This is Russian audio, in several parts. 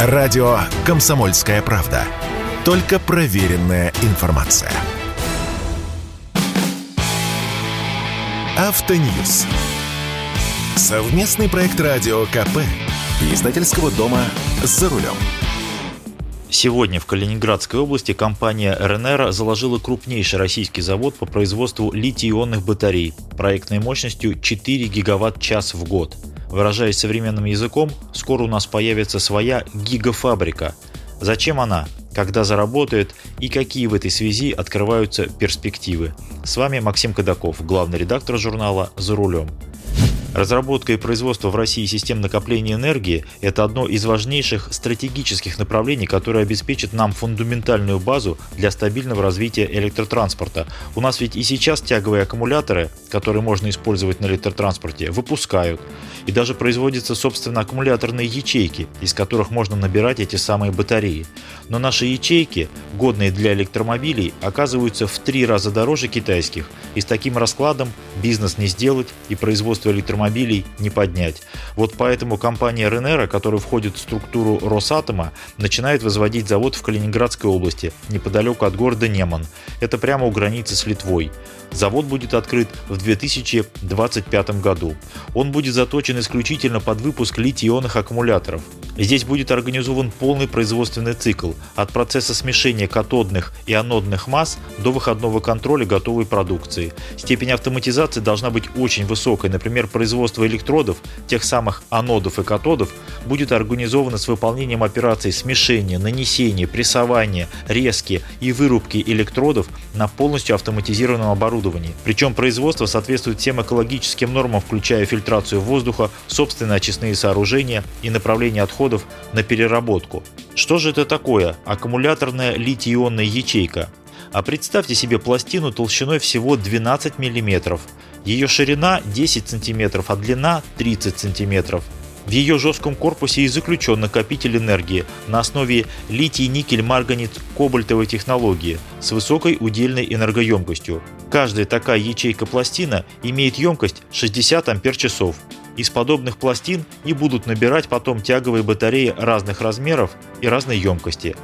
Радио «Комсомольская правда». Только проверенная информация. Автоньюз. Совместный проект радио КП. Издательского дома «За рулем». Сегодня в Калининградской области компания РНР заложила крупнейший российский завод по производству литий-ионных батарей проектной мощностью 4 гигаватт-час в год. Выражаясь современным языком, скоро у нас появится своя гигафабрика. Зачем она? Когда заработает и какие в этой связи открываются перспективы? С вами Максим Кадаков, главный редактор журнала «За рулем». Разработка и производство в России систем накопления энергии – это одно из важнейших стратегических направлений, которое обеспечит нам фундаментальную базу для стабильного развития электротранспорта. У нас ведь и сейчас тяговые аккумуляторы, которые можно использовать на электротранспорте, выпускают. И даже производятся, собственно, аккумуляторные ячейки, из которых можно набирать эти самые батареи. Но наши ячейки, годные для электромобилей, оказываются в три раза дороже китайских, и с таким раскладом бизнес не сделать и производство электромобилей электромобилей не поднять. Вот поэтому компания Ренера, которая входит в структуру Росатома, начинает возводить завод в Калининградской области, неподалеку от города Неман. Это прямо у границы с Литвой. Завод будет открыт в 2025 году. Он будет заточен исключительно под выпуск литий-ионных аккумуляторов. Здесь будет организован полный производственный цикл от процесса смешения катодных и анодных масс до выходного контроля готовой продукции. Степень автоматизации должна быть очень высокой. Например, производство электродов, тех самых анодов и катодов, будет организовано с выполнением операций смешения, нанесения, прессования, резки и вырубки электродов на полностью автоматизированном оборудовании. Причем производство соответствует всем экологическим нормам, включая фильтрацию воздуха, собственные очистные сооружения и направление отходов отходов на переработку. Что же это такое аккумуляторная литий-ионная ячейка? А представьте себе пластину толщиной всего 12 мм. Ее ширина 10 см, а длина 30 см. В ее жестком корпусе и заключен накопитель энергии на основе литий-никель-марганец-кобальтовой технологии с высокой удельной энергоемкостью. Каждая такая ячейка-пластина имеет емкость 60 ампер-часов. Из подобных пластин и будут набирать потом тяговые батареи разных размеров и разной емкости.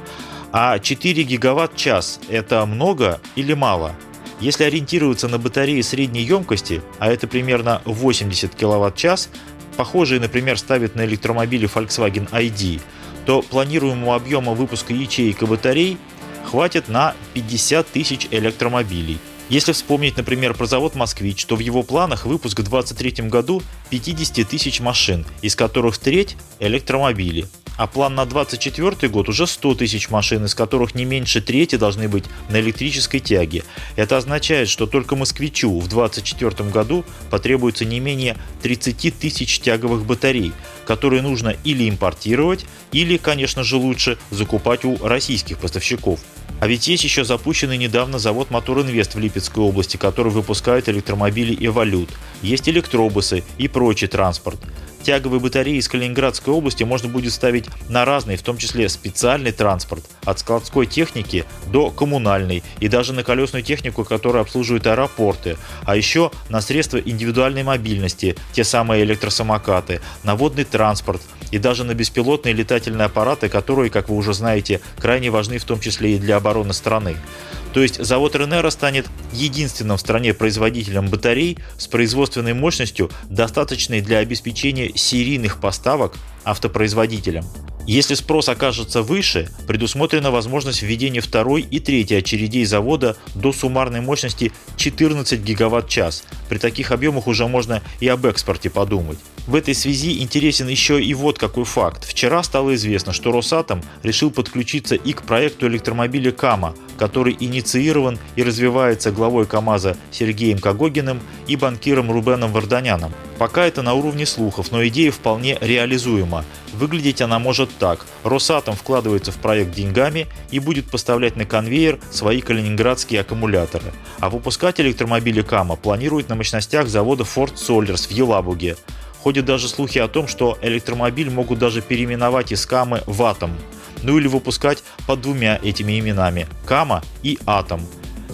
А 4 гигаватт-час – это много или мало? Если ориентироваться на батареи средней емкости, а это примерно 80 киловатт-час, похожие, например, ставят на электромобиле Volkswagen ID, то планируемого объема выпуска ячеек и батарей хватит на 50 тысяч электромобилей – если вспомнить, например, про завод «Москвич», то в его планах выпуск в 2023 году 50 тысяч машин, из которых треть – электромобили. А план на 2024 год уже 100 тысяч машин, из которых не меньше трети должны быть на электрической тяге. Это означает, что только «Москвичу» в 2024 году потребуется не менее 30 тысяч тяговых батарей, которые нужно или импортировать, или, конечно же, лучше закупать у российских поставщиков. А ведь есть еще запущенный недавно завод Мотор Инвест в Липецкой области, который выпускает электромобили «Эволют». Есть электробусы и прочий транспорт. Тяговые батареи из Калининградской области можно будет ставить на разный, в том числе специальный транспорт, от складской техники до коммунальной и даже на колесную технику, которая обслуживает аэропорты, а еще на средства индивидуальной мобильности, те самые электросамокаты, на водный транспорт и даже на беспилотные летательные аппараты, которые, как вы уже знаете, крайне важны в том числе и для обороны страны. То есть завод Ренера станет единственным в стране производителем батарей с производственной мощностью, достаточной для обеспечения серийных поставок автопроизводителям. Если спрос окажется выше, предусмотрена возможность введения второй и третьей очередей завода до суммарной мощности 14 гигаватт-час. При таких объемах уже можно и об экспорте подумать. В этой связи интересен еще и вот какой факт. Вчера стало известно, что Росатом решил подключиться и к проекту электромобиля Кама, который инициирован и развивается главой КАМАЗа Сергеем Кагогиным и банкиром Рубеном Варданяном. Пока это на уровне слухов, но идея вполне реализуема. Выглядеть она может так. Росатом вкладывается в проект деньгами и будет поставлять на конвейер свои калининградские аккумуляторы. А выпускать электромобили КАМА планирует на мощностях завода Ford Solers в Елабуге. Ходят даже слухи о том, что электромобиль могут даже переименовать из КАМы в Атом. Ну или выпускать под двумя этими именами – КАМА и Атом.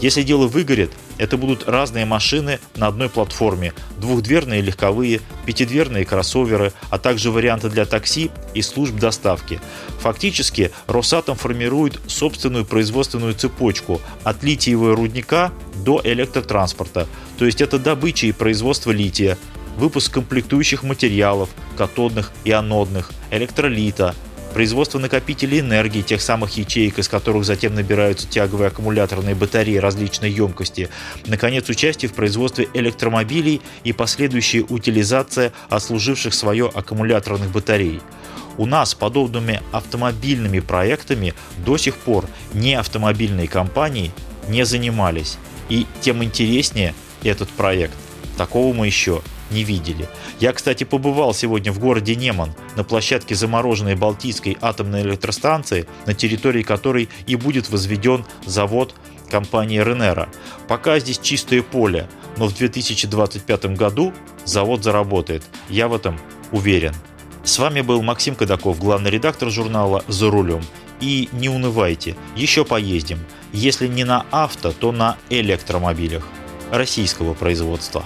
Если дело выгорит, Это будут разные машины на одной платформе, двухдверные легковые, пятидверные кроссоверы, а также варианты для такси и служб доставки. Фактически Росатом формирует собственную производственную цепочку от литиевого рудника до электротранспорта, то есть это добыча и производство лития, выпуск комплектующих материалов, катодных и анодных, электролита, производство накопителей энергии, тех самых ячеек, из которых затем набираются тяговые аккумуляторные батареи различной емкости, наконец, участие в производстве электромобилей и последующая утилизация отслуживших свое аккумуляторных батарей. У нас подобными автомобильными проектами до сих пор не автомобильные компании не занимались. И тем интереснее этот проект. Такого мы еще не видели. Я, кстати, побывал сегодня в городе Неман, на площадке замороженной Балтийской атомной электростанции, на территории которой и будет возведен завод компании Ренера. Пока здесь чистое поле, но в 2025 году завод заработает. Я в этом уверен. С вами был Максим Кадаков, главный редактор журнала «За рулем». И не унывайте, еще поездим. Если не на авто, то на электромобилях российского производства.